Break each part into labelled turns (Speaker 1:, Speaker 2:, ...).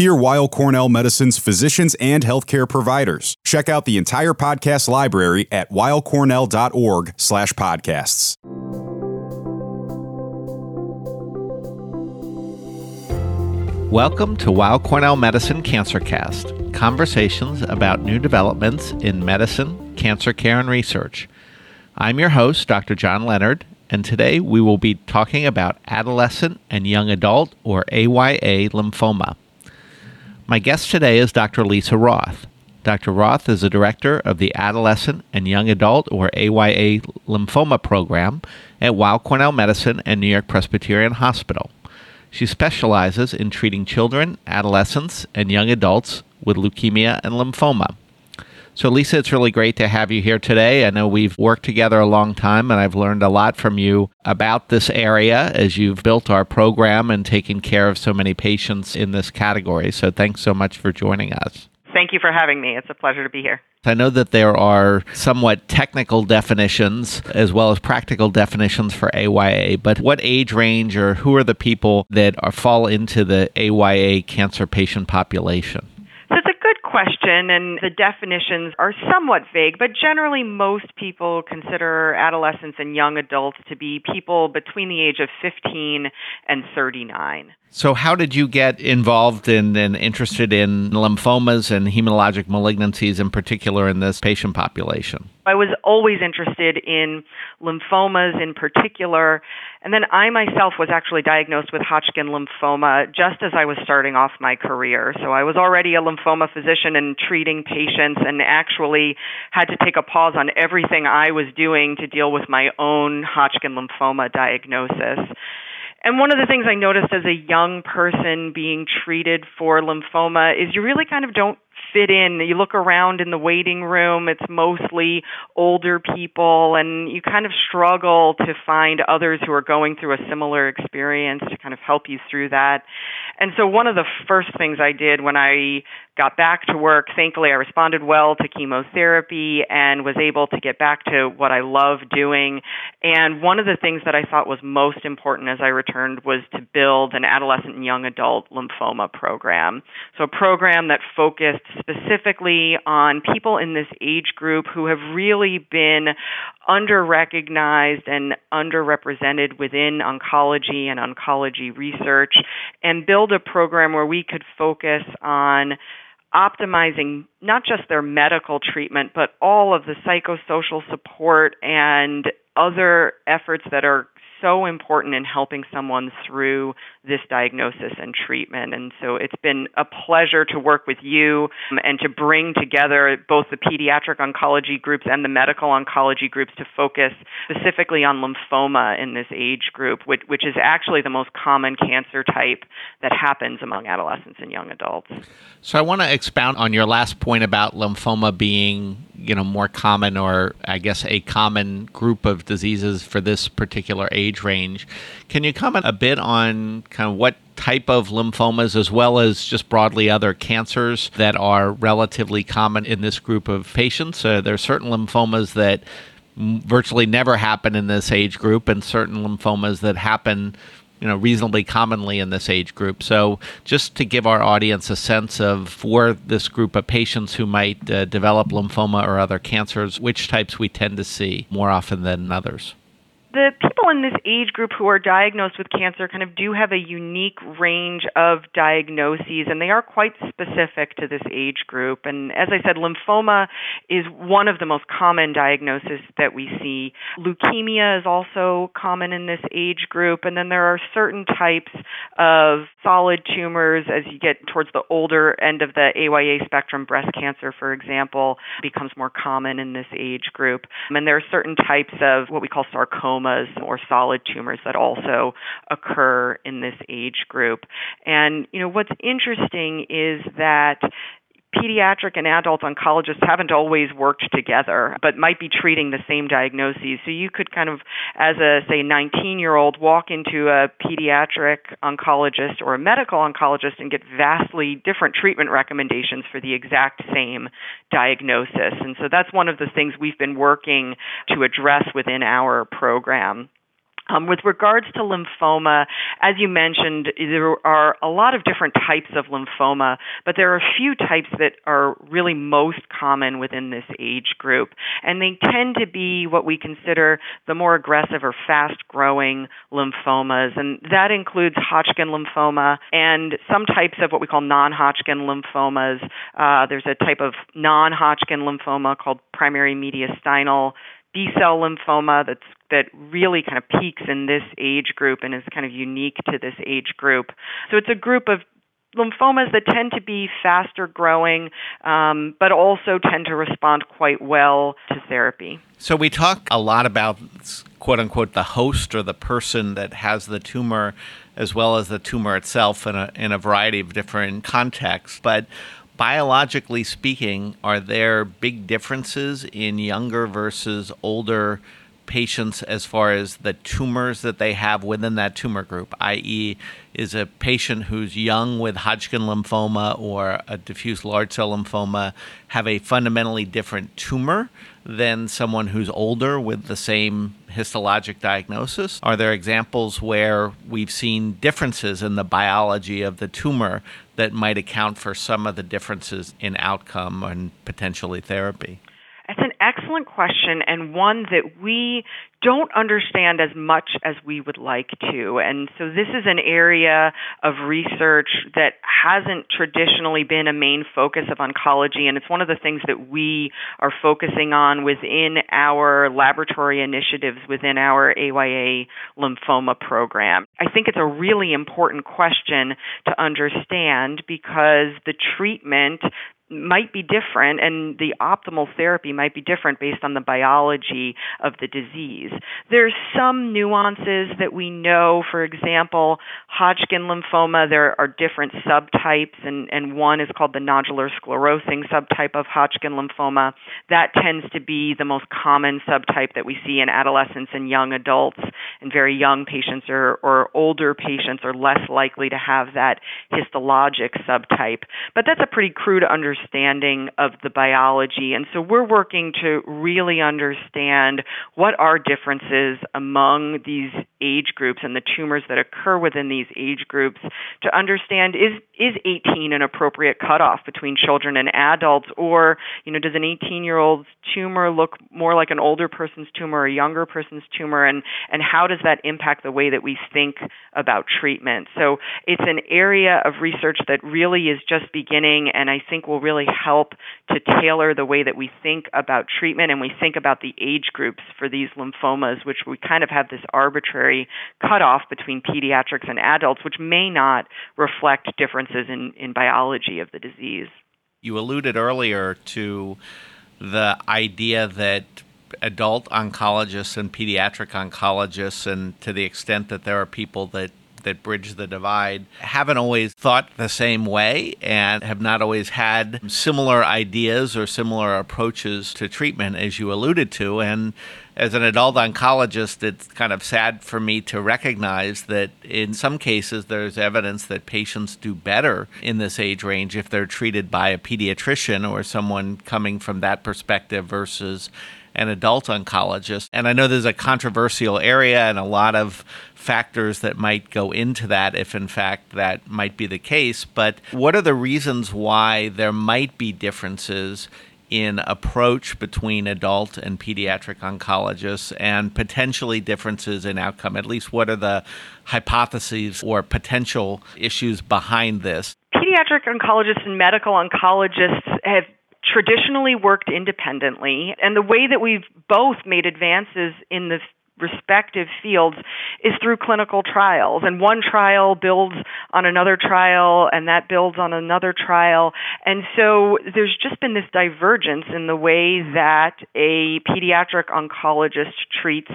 Speaker 1: Hear Weill Cornell Medicine's physicians and healthcare providers. Check out the entire podcast library at weillcornell.org slash podcasts.
Speaker 2: Welcome to Weill Cornell Medicine Cancer Cast, conversations about new developments in medicine, cancer care, and research. I'm your host, Dr. John Leonard, and today we will be talking about adolescent and young adult, or AYA, lymphoma. My guest today is Dr. Lisa Roth. Dr. Roth is the director of the Adolescent and Young Adult, or AYA, Lymphoma Program at Weill Cornell Medicine and New York Presbyterian Hospital. She specializes in treating children, adolescents, and young adults with leukemia and lymphoma. So, Lisa, it's really great to have you here today. I know we've worked together a long time, and I've learned a lot from you about this area as you've built our program and taken care of so many patients in this category. So, thanks so much for joining us.
Speaker 3: Thank you for having me. It's a pleasure to be here.
Speaker 2: I know that there are somewhat technical definitions as well as practical definitions for AYA, but what age range or who are the people that are, fall into the AYA cancer patient population?
Speaker 3: So it's a good question, and the definitions are somewhat vague, but generally, most people consider adolescents and young adults to be people between the age of 15 and 39.
Speaker 2: So, how did you get involved in and interested in lymphomas and hematologic malignancies in particular in this patient population?
Speaker 3: I was always interested in lymphomas in particular. And then I myself was actually diagnosed with Hodgkin lymphoma just as I was starting off my career. So I was already a lymphoma physician and treating patients and actually had to take a pause on everything I was doing to deal with my own Hodgkin lymphoma diagnosis. And one of the things I noticed as a young person being treated for lymphoma is you really kind of don't fit in. You look around in the waiting room, it's mostly older people, and you kind of struggle to find others who are going through a similar experience to kind of help you through that. And so, one of the first things I did when I got back to work. Thankfully, I responded well to chemotherapy and was able to get back to what I love doing. And one of the things that I thought was most important as I returned was to build an adolescent and young adult lymphoma program. So, a program that focused specifically on people in this age group who have really been underrecognized and underrepresented within oncology and oncology research, and build a program where we could focus on optimizing not just their medical treatment, but all of the psychosocial support and other efforts that are so important in helping someone through this diagnosis and treatment. And so it's been a pleasure to work with you um, and to bring together both the pediatric oncology groups and the medical oncology groups to focus specifically on lymphoma in this age group, which, which is actually the most common cancer type that happens among adolescents and young adults.
Speaker 2: So I want to expound on your last point about lymphoma being you know more common or i guess a common group of diseases for this particular age range. Can you comment a bit on kind of what type of lymphomas as well as just broadly other cancers that are relatively common in this group of patients? Uh, there are certain lymphomas that virtually never happen in this age group and certain lymphomas that happen you know reasonably commonly in this age group. So just to give our audience a sense of for this group of patients who might uh, develop lymphoma or other cancers, which types we tend to see more often than others
Speaker 3: the people in this age group who are diagnosed with cancer kind of do have a unique range of diagnoses, and they are quite specific to this age group. And as I said, lymphoma is one of the most common diagnoses that we see. Leukemia is also common in this age group, and then there are certain types of solid tumors as you get towards the older end of the AYA spectrum. Breast cancer, for example, becomes more common in this age group. And there are certain types of what we call sarcoma or solid tumors that also occur in this age group. And, you know, what's interesting is that pediatric and adult oncologists haven't always worked together, but might be treating the same diagnoses. So you could kind of, as a, say, 19 year old, walk into a pediatric oncologist or a medical oncologist and get vastly different treatment recommendations for the exact same diagnosis. And so that's one of the things we've been working to address within our program. Um, with regards to lymphoma, as you mentioned, there are a lot of different types of lymphoma, but there are a few types that are really most common within this age group. And they tend to be what we consider the more aggressive or fast growing lymphomas. And that includes Hodgkin lymphoma and some types of what we call non Hodgkin lymphomas. Uh, there's a type of non Hodgkin lymphoma called primary mediastinal B cell lymphoma that's that really kind of peaks in this age group and is kind of unique to this age group. So it's a group of lymphomas that tend to be faster growing, um, but also tend to respond quite well to therapy.
Speaker 2: So we talk a lot about quote unquote the host or the person that has the tumor, as well as the tumor itself in a in a variety of different contexts, but biologically speaking, are there big differences in younger versus older patients as far as the tumors that they have within that tumor group, i.e., is a patient who's young with Hodgkin lymphoma or a diffuse large cell lymphoma have a fundamentally different tumor than someone who's older with the same histologic diagnosis? Are there examples where we've seen differences in the biology of the tumor that might account for some of the differences in outcome and potentially therapy?
Speaker 3: Excellent question and one that we don't understand as much as we would like to. And so this is an area of research that hasn't traditionally been a main focus of oncology. And it's one of the things that we are focusing on within our laboratory initiatives within our AYA lymphoma program. I think it's a really important question to understand because the treatment might be different and the optimal therapy might be different based on the biology of the disease. There's some nuances that we know. For example, Hodgkin lymphoma, there are different subtypes, and, and one is called the nodular sclerosing subtype of Hodgkin lymphoma. That tends to be the most common subtype that we see in adolescents and young adults, and very young patients or, or older patients are less likely to have that histologic subtype. But that's a pretty crude understanding of the biology. And so we're working to really understand what are differences among these age groups and the tumors that occur within these age groups to understand is is 18 an appropriate cutoff between children and adults? Or you know does an 18 year old's tumor look more like an older person's tumor or a younger person's tumor? And and how does that impact the way that we think about treatment? So it's an area of research that really is just beginning and I think will really help to tailor the way that we think about treatment and we think about the age groups for these lymphomas which we kind of have this arbitrary arbitrary cutoff between pediatrics and adults, which may not reflect differences in, in biology of the disease.
Speaker 2: You alluded earlier to the idea that adult oncologists and pediatric oncologists, and to the extent that there are people that that bridge the divide haven't always thought the same way and have not always had similar ideas or similar approaches to treatment, as you alluded to. And as an adult oncologist, it's kind of sad for me to recognize that in some cases there's evidence that patients do better in this age range if they're treated by a pediatrician or someone coming from that perspective versus an adult oncologist. And I know there's a controversial area and a lot of factors that might go into that if, in fact, that might be the case. But what are the reasons why there might be differences in approach between adult and pediatric oncologists and potentially differences in outcome? At least, what are the hypotheses or potential issues behind this?
Speaker 3: Pediatric oncologists and medical oncologists have traditionally worked independently, and the way that we've both made advances in the respective fields is through clinical trials. And one trial builds on another trial, and that builds on another trial. And so there's just been this divergence in the way that a pediatric oncologist treats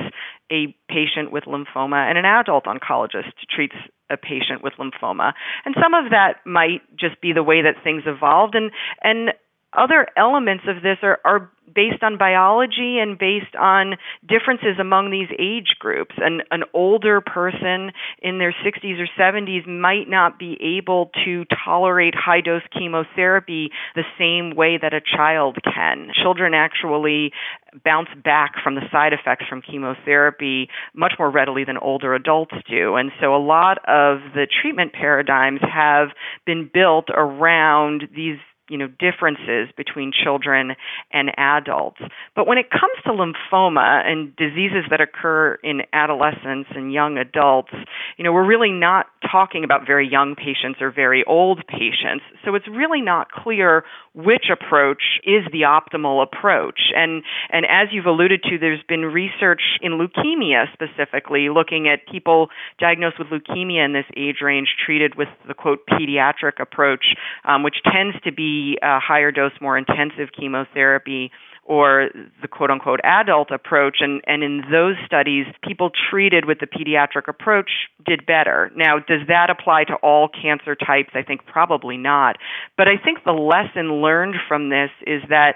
Speaker 3: a patient with lymphoma and an adult oncologist treats a patient with lymphoma. And some of that might just be the way that things evolved and and other elements of this are, are based on biology and based on differences among these age groups. An, an older person in their 60s or 70s might not be able to tolerate high dose chemotherapy the same way that a child can. Children actually bounce back from the side effects from chemotherapy much more readily than older adults do. And so a lot of the treatment paradigms have been built around these you know differences between children and adults. But when it comes to lymphoma and diseases that occur in adolescents and young adults you know we're really not talking about very young patients or very old patients. So it's really not clear which approach is the optimal approach. And and as you've alluded to there's been research in leukemia specifically looking at people diagnosed with leukemia in this age range treated with the quote pediatric approach um, which tends to be a uh, higher dose, more intensive chemotherapy or the quote unquote adult approach. And, and in those studies, people treated with the pediatric approach did better. Now, does that apply to all cancer types? I think probably not. But I think the lesson learned from this is that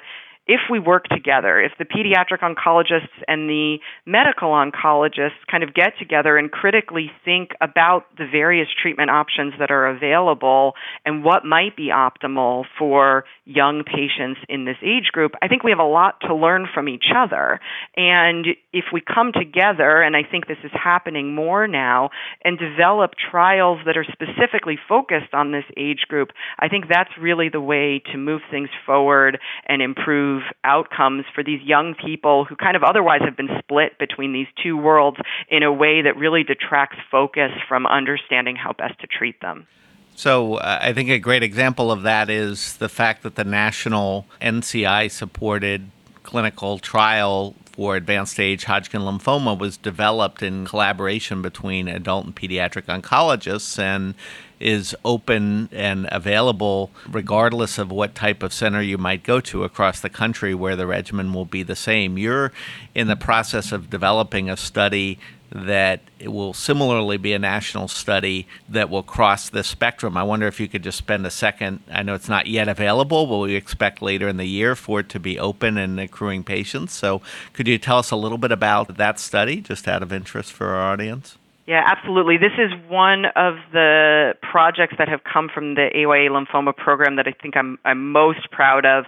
Speaker 3: if we work together, if the pediatric oncologists and the medical oncologists kind of get together and critically think about the various treatment options that are available and what might be optimal for young patients in this age group, I think we have a lot to learn from each other. And if we come together, and I think this is happening more now, and develop trials that are specifically focused on this age group, I think that's really the way to move things forward and improve improve outcomes for these young people who kind of otherwise have been split between these two worlds in a way that really detracts focus from understanding how best to treat them.
Speaker 2: So, uh, I think a great example of that is the fact that the national NCI supported clinical trial for advanced stage Hodgkin lymphoma was developed in collaboration between adult and pediatric oncologists and is open and available regardless of what type of center you might go to across the country where the regimen will be the same. You're in the process of developing a study that will similarly be a national study that will cross the spectrum. I wonder if you could just spend a second. I know it's not yet available, but we expect later in the year for it to be open and accruing patients. So, could you tell us a little bit about that study, just out of interest for our audience?
Speaker 3: Yeah, absolutely. This is one of the projects that have come from the AYA lymphoma program that I think I'm, I'm most proud of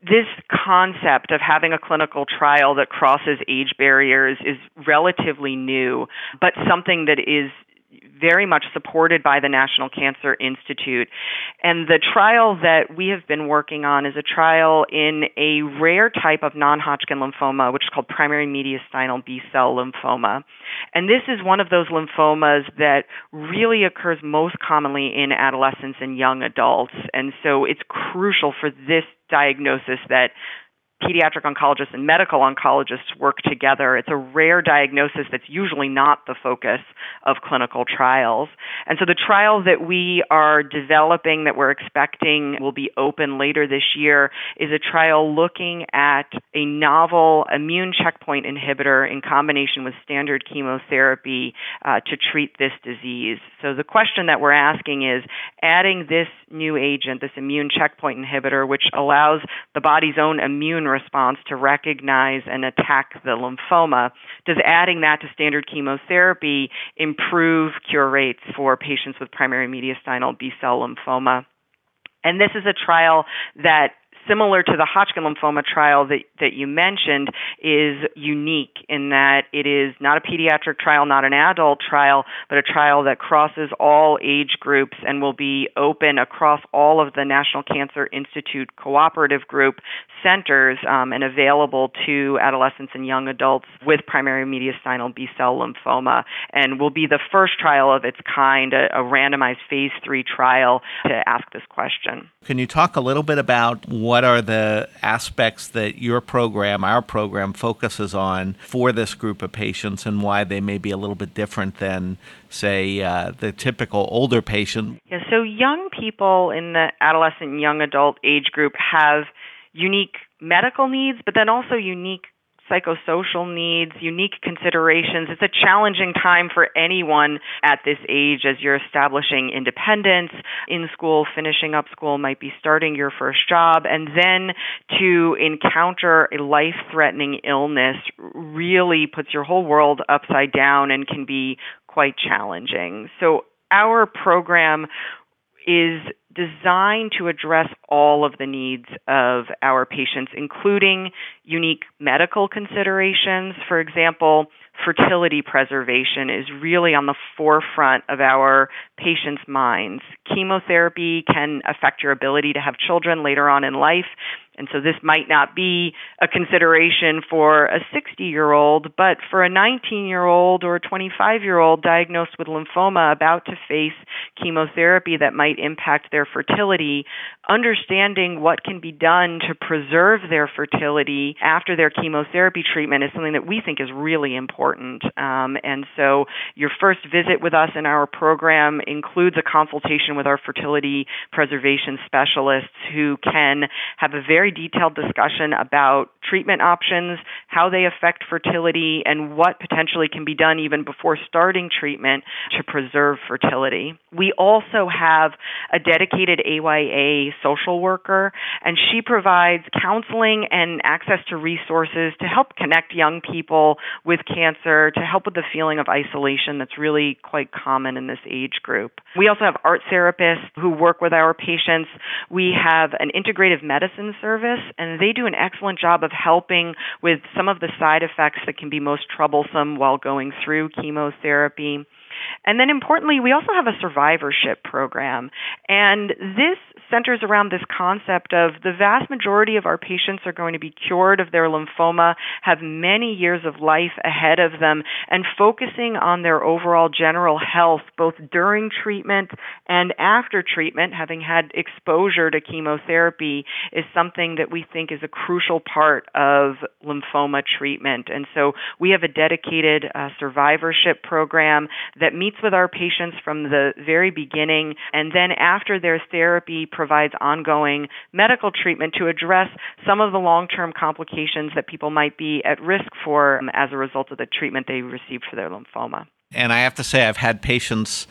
Speaker 3: this concept of having a clinical trial that crosses age barriers is relatively new, but something that is very much supported by the National Cancer Institute. And the trial that we have been working on is a trial in a rare type of non Hodgkin lymphoma, which is called primary mediastinal B cell lymphoma. And this is one of those lymphomas that really occurs most commonly in adolescents and young adults. And so it's crucial for this diagnosis that pediatric oncologists and medical oncologists work together. It's a rare diagnosis that's usually not the focus of clinical trials. And so the trial that we are developing that we're expecting will be open later this year is a trial looking at a novel immune checkpoint inhibitor in combination with standard chemotherapy uh, to treat this disease. So the question that we're asking is adding this new agent, this immune checkpoint inhibitor, which allows the body's own immune response to recognize and attack the lymphoma, does adding that to standard chemotherapy improve cure rates for patients with primary mediastinal B cell lymphoma? And this is a trial that similar to the Hodgkin lymphoma trial that, that you mentioned, is unique in that it is not a pediatric trial, not an adult trial, but a trial that crosses all age groups and will be open across all of the National Cancer Institute cooperative group centers um, and available to adolescents and young adults with primary mediastinal B cell lymphoma, and will be the first trial of its kind, a, a randomized phase three trial to ask this question.
Speaker 2: Can you talk a little bit about what are the aspects that your program, our program, focuses on for this group of patients and why they may be a little bit different than, say, uh, the typical older patient?
Speaker 3: Yeah, so young people in the adolescent and young adult age group have unique medical needs, but then also unique psychosocial needs, unique considerations. It's a challenging time for anyone at this age as you're establishing independence in school, finishing up school, might be starting your first job, and then to encounter a life threatening illness really puts your whole world upside down and can be quite challenging. So, our program is designed to address all of the needs of our patients, including unique medical considerations. For example, fertility preservation is really on the forefront of our patients' minds. Chemotherapy can affect your ability to have children later on in life, and so this might not be a consideration for a 60 year old, but for a 19 year old or a 25 year old diagnosed with lymphoma about to face chemotherapy that might impact their fertility, understanding what can be done to preserve their fertility after their chemotherapy treatment is something that we think is really important. Um, and so your first visit with us in our program includes a consultation with our fertility preservation specialists who can have a very very detailed discussion about treatment options, how they affect fertility, and what potentially can be done even before starting treatment to preserve fertility. We also have a dedicated AYA social worker, and she provides counseling and access to resources to help connect young people with cancer, to help with the feeling of isolation that's really quite common in this age group. We also have art therapists who work with our patients. We have an integrative medicine service service, and they do an excellent job of helping with some of the side effects that can be most troublesome while going through chemotherapy. And then importantly, we also have a survivorship program. And this centers around this concept of the vast majority of our patients are going to be cured of their lymphoma, have many years of life ahead of them, and focusing on their overall general health, both during treatment and after treatment, having had exposure to chemotherapy, is something that we think is a crucial part of lymphoma treatment. And so we have a dedicated uh, survivorship program that meets with our patients from the very beginning, and then after their therapy, provides ongoing medical treatment to address some of the long term complications that people might be at risk for um, as a result of the treatment they received for their lymphoma.
Speaker 2: And I have to say, I've had patients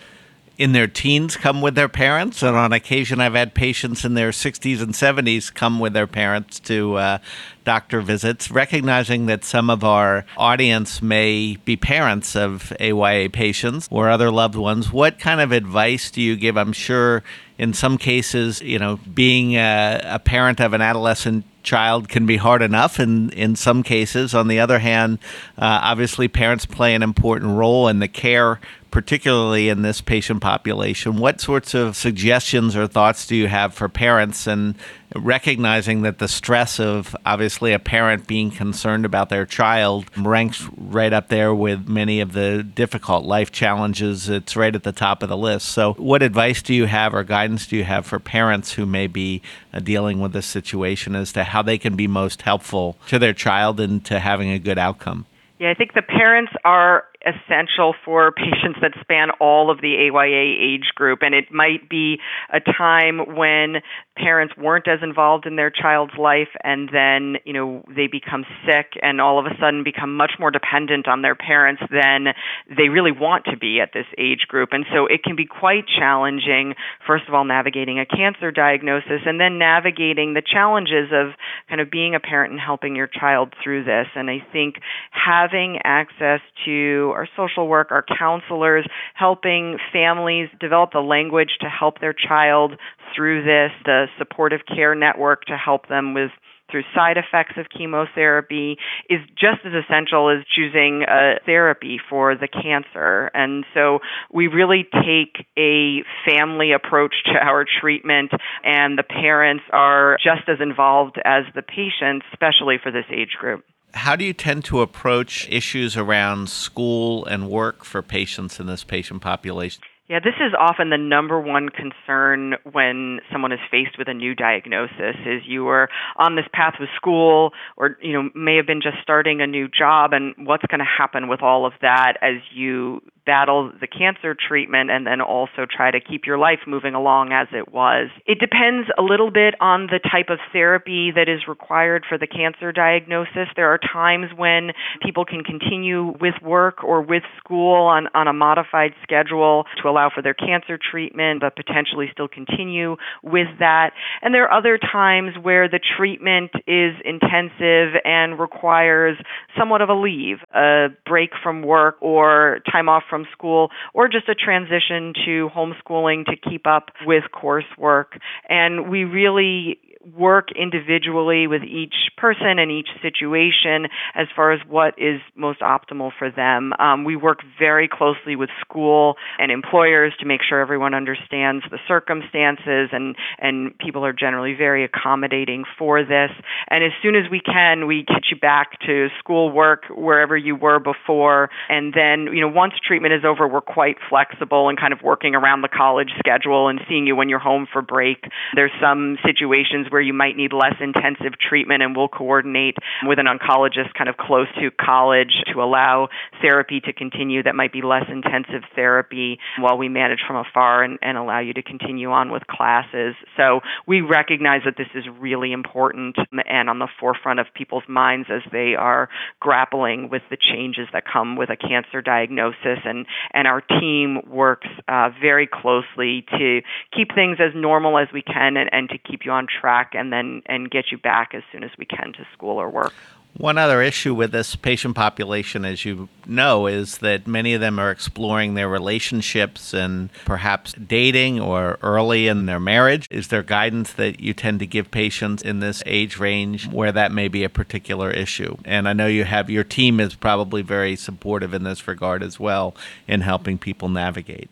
Speaker 2: in their teens come with their parents, and on occasion I've had patients in their 60s and 70s come with their parents to uh, doctor visits, recognizing that some of our audience may be parents of AYA patients or other loved ones. What kind of advice do you give? I'm sure in some cases, you know, being a, a parent of an adolescent child can be hard enough in, in some cases. On the other hand, uh, obviously, parents play an important role in the care particularly in this patient population. What sorts of suggestions or thoughts do you have for parents and recognizing that the stress of obviously a parent being concerned about their child ranks right up there with many of the difficult life challenges? It's right at the top of the list. So, what advice do you have or guidance do you have for parents who may be uh, dealing with this situation as to how they can be most helpful to their child and to having a good outcome?
Speaker 3: Yeah, I think the parents are essential for patients that span all of the AYA age group. And it might be a time when parents weren't as involved in their child's life and then, you know, they become sick and all of a sudden become much more dependent on their parents than they really want to be at this age group. And so it can be quite challenging, first of all, navigating a cancer diagnosis and then navigating the challenges of kind of being a parent and helping your child through this. And I think having access to our social work, our counselors, helping families develop the language to help their child through this, the supportive care network to help them with through side effects of chemotherapy is just as essential as choosing a therapy for the cancer. And so we really take a family approach to our treatment, and the parents are just as involved as the patients, especially for this age group.
Speaker 2: How do you tend to approach issues around school and work for patients in this patient population?
Speaker 3: Yeah, this is often the number one concern when someone is faced with a new diagnosis is you are on this path with school or you know may have been just starting a new job and what's going to happen with all of that as you battle the cancer treatment and then also try to keep your life moving along as it was. It depends a little bit on the type of therapy that is required for the cancer diagnosis. There are times when people can continue with work or with school on, on a modified schedule to allow for their cancer treatment, but potentially still continue with that. And there are other times where the treatment is intensive and requires somewhat of a leave, a break from work or time off from school, or just a transition to homeschooling to keep up with coursework. And we really work individually with each person and each situation as far as what is most optimal for them. Um, we work very closely with school and employers to make sure everyone understands the circumstances, and, and people are generally very accommodating for this. And as soon as we can, we get you back to school work wherever you were before. And then, you know, once treatment is over, we're quite flexible and kind of working around the college schedule and seeing you when you're home for break. There's some situations where you might need less intensive treatment, and we'll coordinate with an oncologist kind of close to college to allow therapy to continue that might be less intensive therapy while we manage from afar and, and allow you to continue on with classes. So we recognize that this is really important and on the forefront of people's minds as they are grappling with the changes that come with a cancer diagnosis. And, and our team works uh, very closely to keep things as normal as we can and, and to keep you on track and then and get you back as soon as we can to school or work.
Speaker 2: One other issue with this patient population, as you know, is that many of them are exploring their relationships and perhaps dating or early in their marriage. Is there guidance that you tend to give patients in this age range where that may be a particular issue? And I know you have your team is probably very supportive in this regard as well in helping people navigate.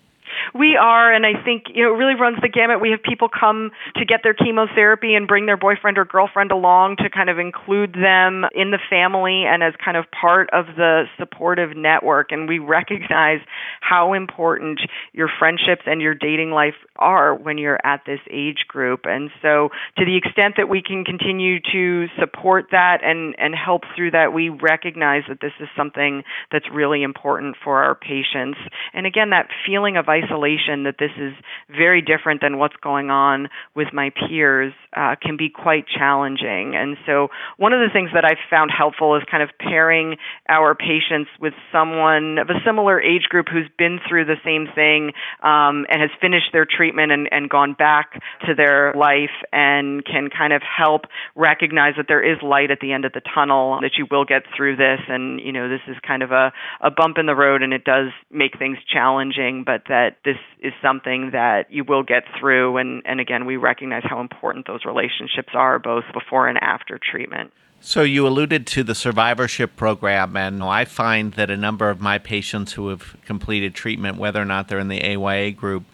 Speaker 3: We are, and I think you know it really runs the gamut. We have people come to get their chemotherapy and bring their boyfriend or girlfriend along to kind of include them in the family and as kind of part of the supportive network. And we recognize how important your friendships and your dating life are when you're at this age group. And so, to the extent that we can continue to support that and and help through that, we recognize that this is something that's really important for our patients. And again, that feeling of isolation isolation that this is very different than what's going on with my peers uh, can be quite challenging. And so, one of the things that I've found helpful is kind of pairing our patients with someone of a similar age group who's been through the same thing um, and has finished their treatment and, and gone back to their life and can kind of help recognize that there is light at the end of the tunnel, that you will get through this. And, you know, this is kind of a, a bump in the road and it does make things challenging, but that this is something that you will get through. And, and again, we recognize how important those relationships are both before and after treatment.
Speaker 2: So, you alluded to the survivorship program, and I find that a number of my patients who have completed treatment, whether or not they're in the AYA group,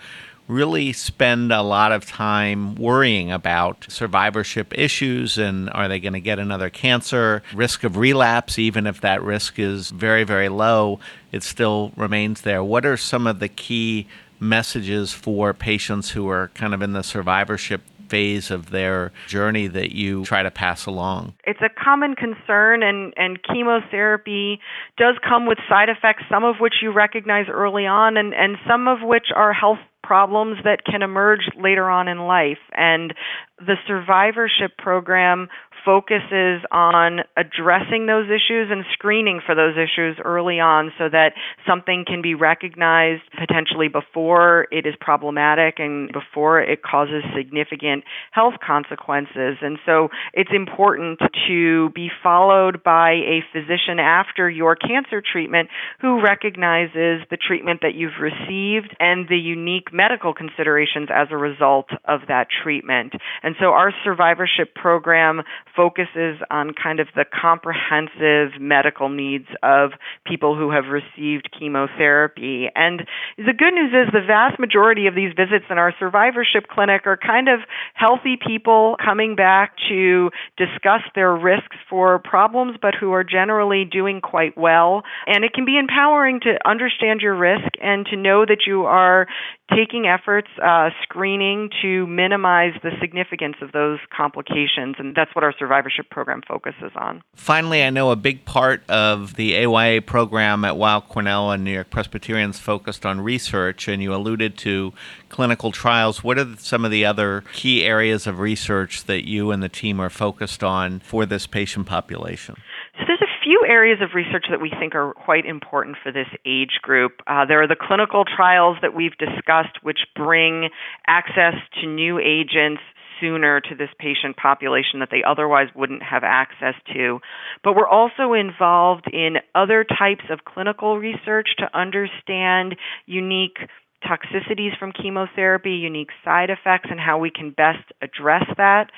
Speaker 2: really spend a lot of time worrying about survivorship issues and are they going to get another cancer, risk of relapse, even if that risk is very, very low, it still remains there. What are some of the key messages for patients who are kind of in the survivorship phase of their journey that you try to pass along?
Speaker 3: It's a common concern, and, and chemotherapy does come with side effects, some of which you recognize early on, and, and some of which are health problems that can emerge later on in life. And the survivorship program focuses on addressing those issues and screening for those issues early on so that something can be recognized potentially before it is problematic and before it causes significant health consequences. And so it's important to be followed by a physician after your cancer treatment who recognizes the treatment that you've received and the unique medical considerations as a result of that treatment. And so our survivorship program focuses on kind of the comprehensive medical needs of people who have received chemotherapy. And the good news is the vast majority of these visits in our survivorship clinic are kind of healthy people coming back to discuss their risks for problems, but who are generally doing quite well. And it can be empowering to understand your risk and to know that you are taking efforts, uh, screening to minimize the significance of those complications, and that's what our survivorship program focuses on.
Speaker 2: Finally, I know a big part of the AYA program at Weill Cornell and New York Presbyterians focused on research, and you alluded to clinical trials. What are some of the other key areas of research that you and the team are focused on for this patient population?
Speaker 3: So there's a few areas of research that we think are quite important for this age group. Uh, there are the clinical trials that we've discussed, which bring access to new agents sooner to this patient population that they otherwise wouldn't have access to. But we're also involved in other types of clinical research to understand unique toxicities from chemotherapy, unique side effects, and how we can best address that.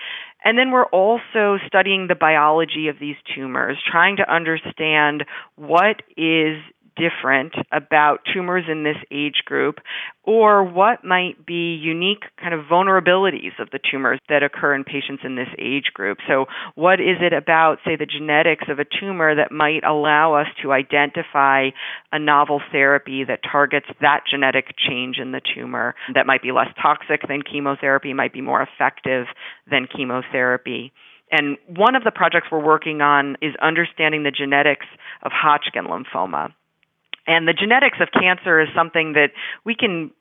Speaker 3: And then we're also studying the biology of these tumors, trying to understand what is different about tumors in this age group or what might be unique kind of vulnerabilities of the tumors that occur in patients in this age group. So, what is it about, say, the genetics of a tumor that might allow us to identify a novel therapy that targets that genetic change in the tumor that might be less toxic than chemotherapy, might be more effective than chemotherapy? And one of the projects we're working on is understanding the genetics of Hodgkin lymphoma. And the genetics of cancer is something that we can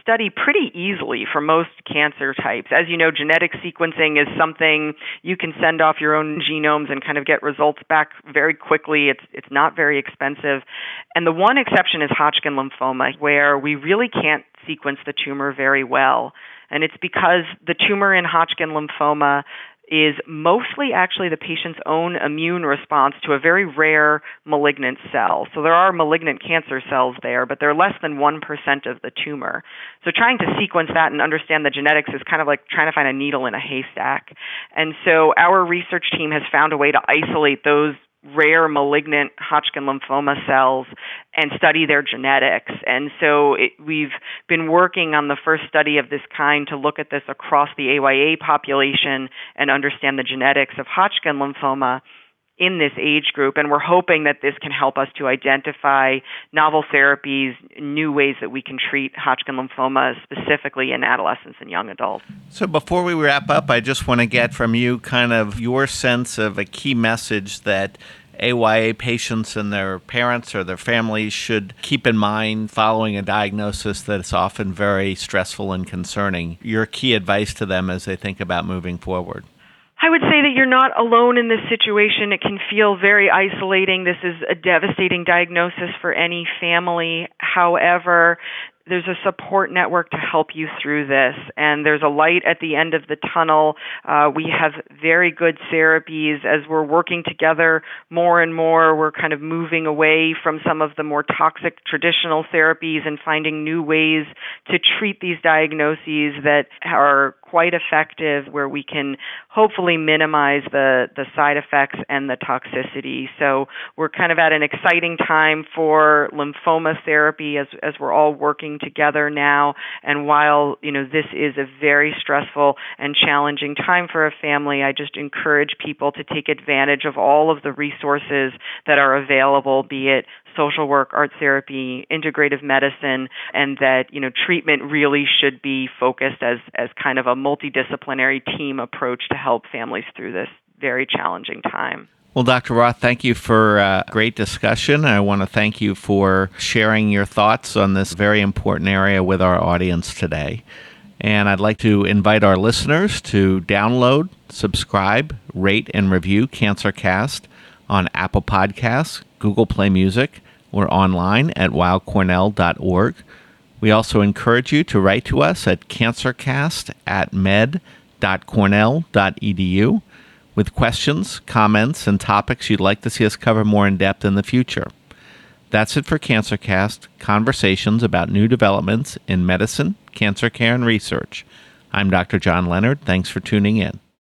Speaker 3: study pretty easily for most cancer types. As you know, genetic sequencing is something you can send off your own genomes and kind of get results back very quickly. It's it's not very expensive. And the one exception is Hodgkin lymphoma where we really can't sequence the tumor very well. And it's because the tumor in Hodgkin lymphoma is mostly actually the patient's own immune response to a very rare malignant cell. So there are malignant cancer cells there, but they're less than 1% of the tumor. So trying to sequence that and understand the genetics is kind of like trying to find a needle in a haystack. And so our research team has found a way to isolate those rare malignant Hodgkin lymphoma cells and study their genetics. And so it, we've been working on the first study of this kind to look at this across the AYA population and understand the genetics of Hodgkin lymphoma in this age group. And we're hoping that this can help us to identify novel therapies, new ways that we can treat Hodgkin lymphoma, specifically in adolescents and young adults.
Speaker 2: So, before we wrap up, I just want to get from you kind of your sense of a key message that AYA patients and their parents or their families should keep in mind following a diagnosis that's often very stressful and concerning. Your key advice to them as they think about moving forward.
Speaker 3: I would say that you're not alone in this situation. It can feel very isolating. This is a devastating diagnosis for any family. However, there's a support network to help you through this, and there's a light at the end of the tunnel. Uh, we have very good therapies as we're working together more and more. We're kind of moving away from some of the more toxic traditional therapies and finding new ways to treat these diagnoses that are quite effective where we can hopefully minimize the, the side effects and the toxicity. So we're kind of at an exciting time for lymphoma therapy as, as we're all working together now. And while, you know, this is a very stressful and challenging time for a family, I just encourage people to take advantage of all of the resources that are available, be it social work, art therapy, integrative medicine, and that you know treatment really should be focused as as kind of a multidisciplinary team approach to help families through this very challenging time.
Speaker 2: Well, Dr. Roth, thank you for a uh, great discussion. I want to thank you for sharing your thoughts on this very important area with our audience today. And I'd like to invite our listeners to download, subscribe, rate, and review CancerCast on Apple Podcasts, Google Play Music, or online at weillcornell.org. We also encourage you to write to us at cancercast at med.cornell.edu with questions, comments, and topics you'd like to see us cover more in depth in the future. That's it for CancerCast conversations about new developments in medicine, cancer care, and research. I'm Dr. John Leonard. Thanks for tuning in.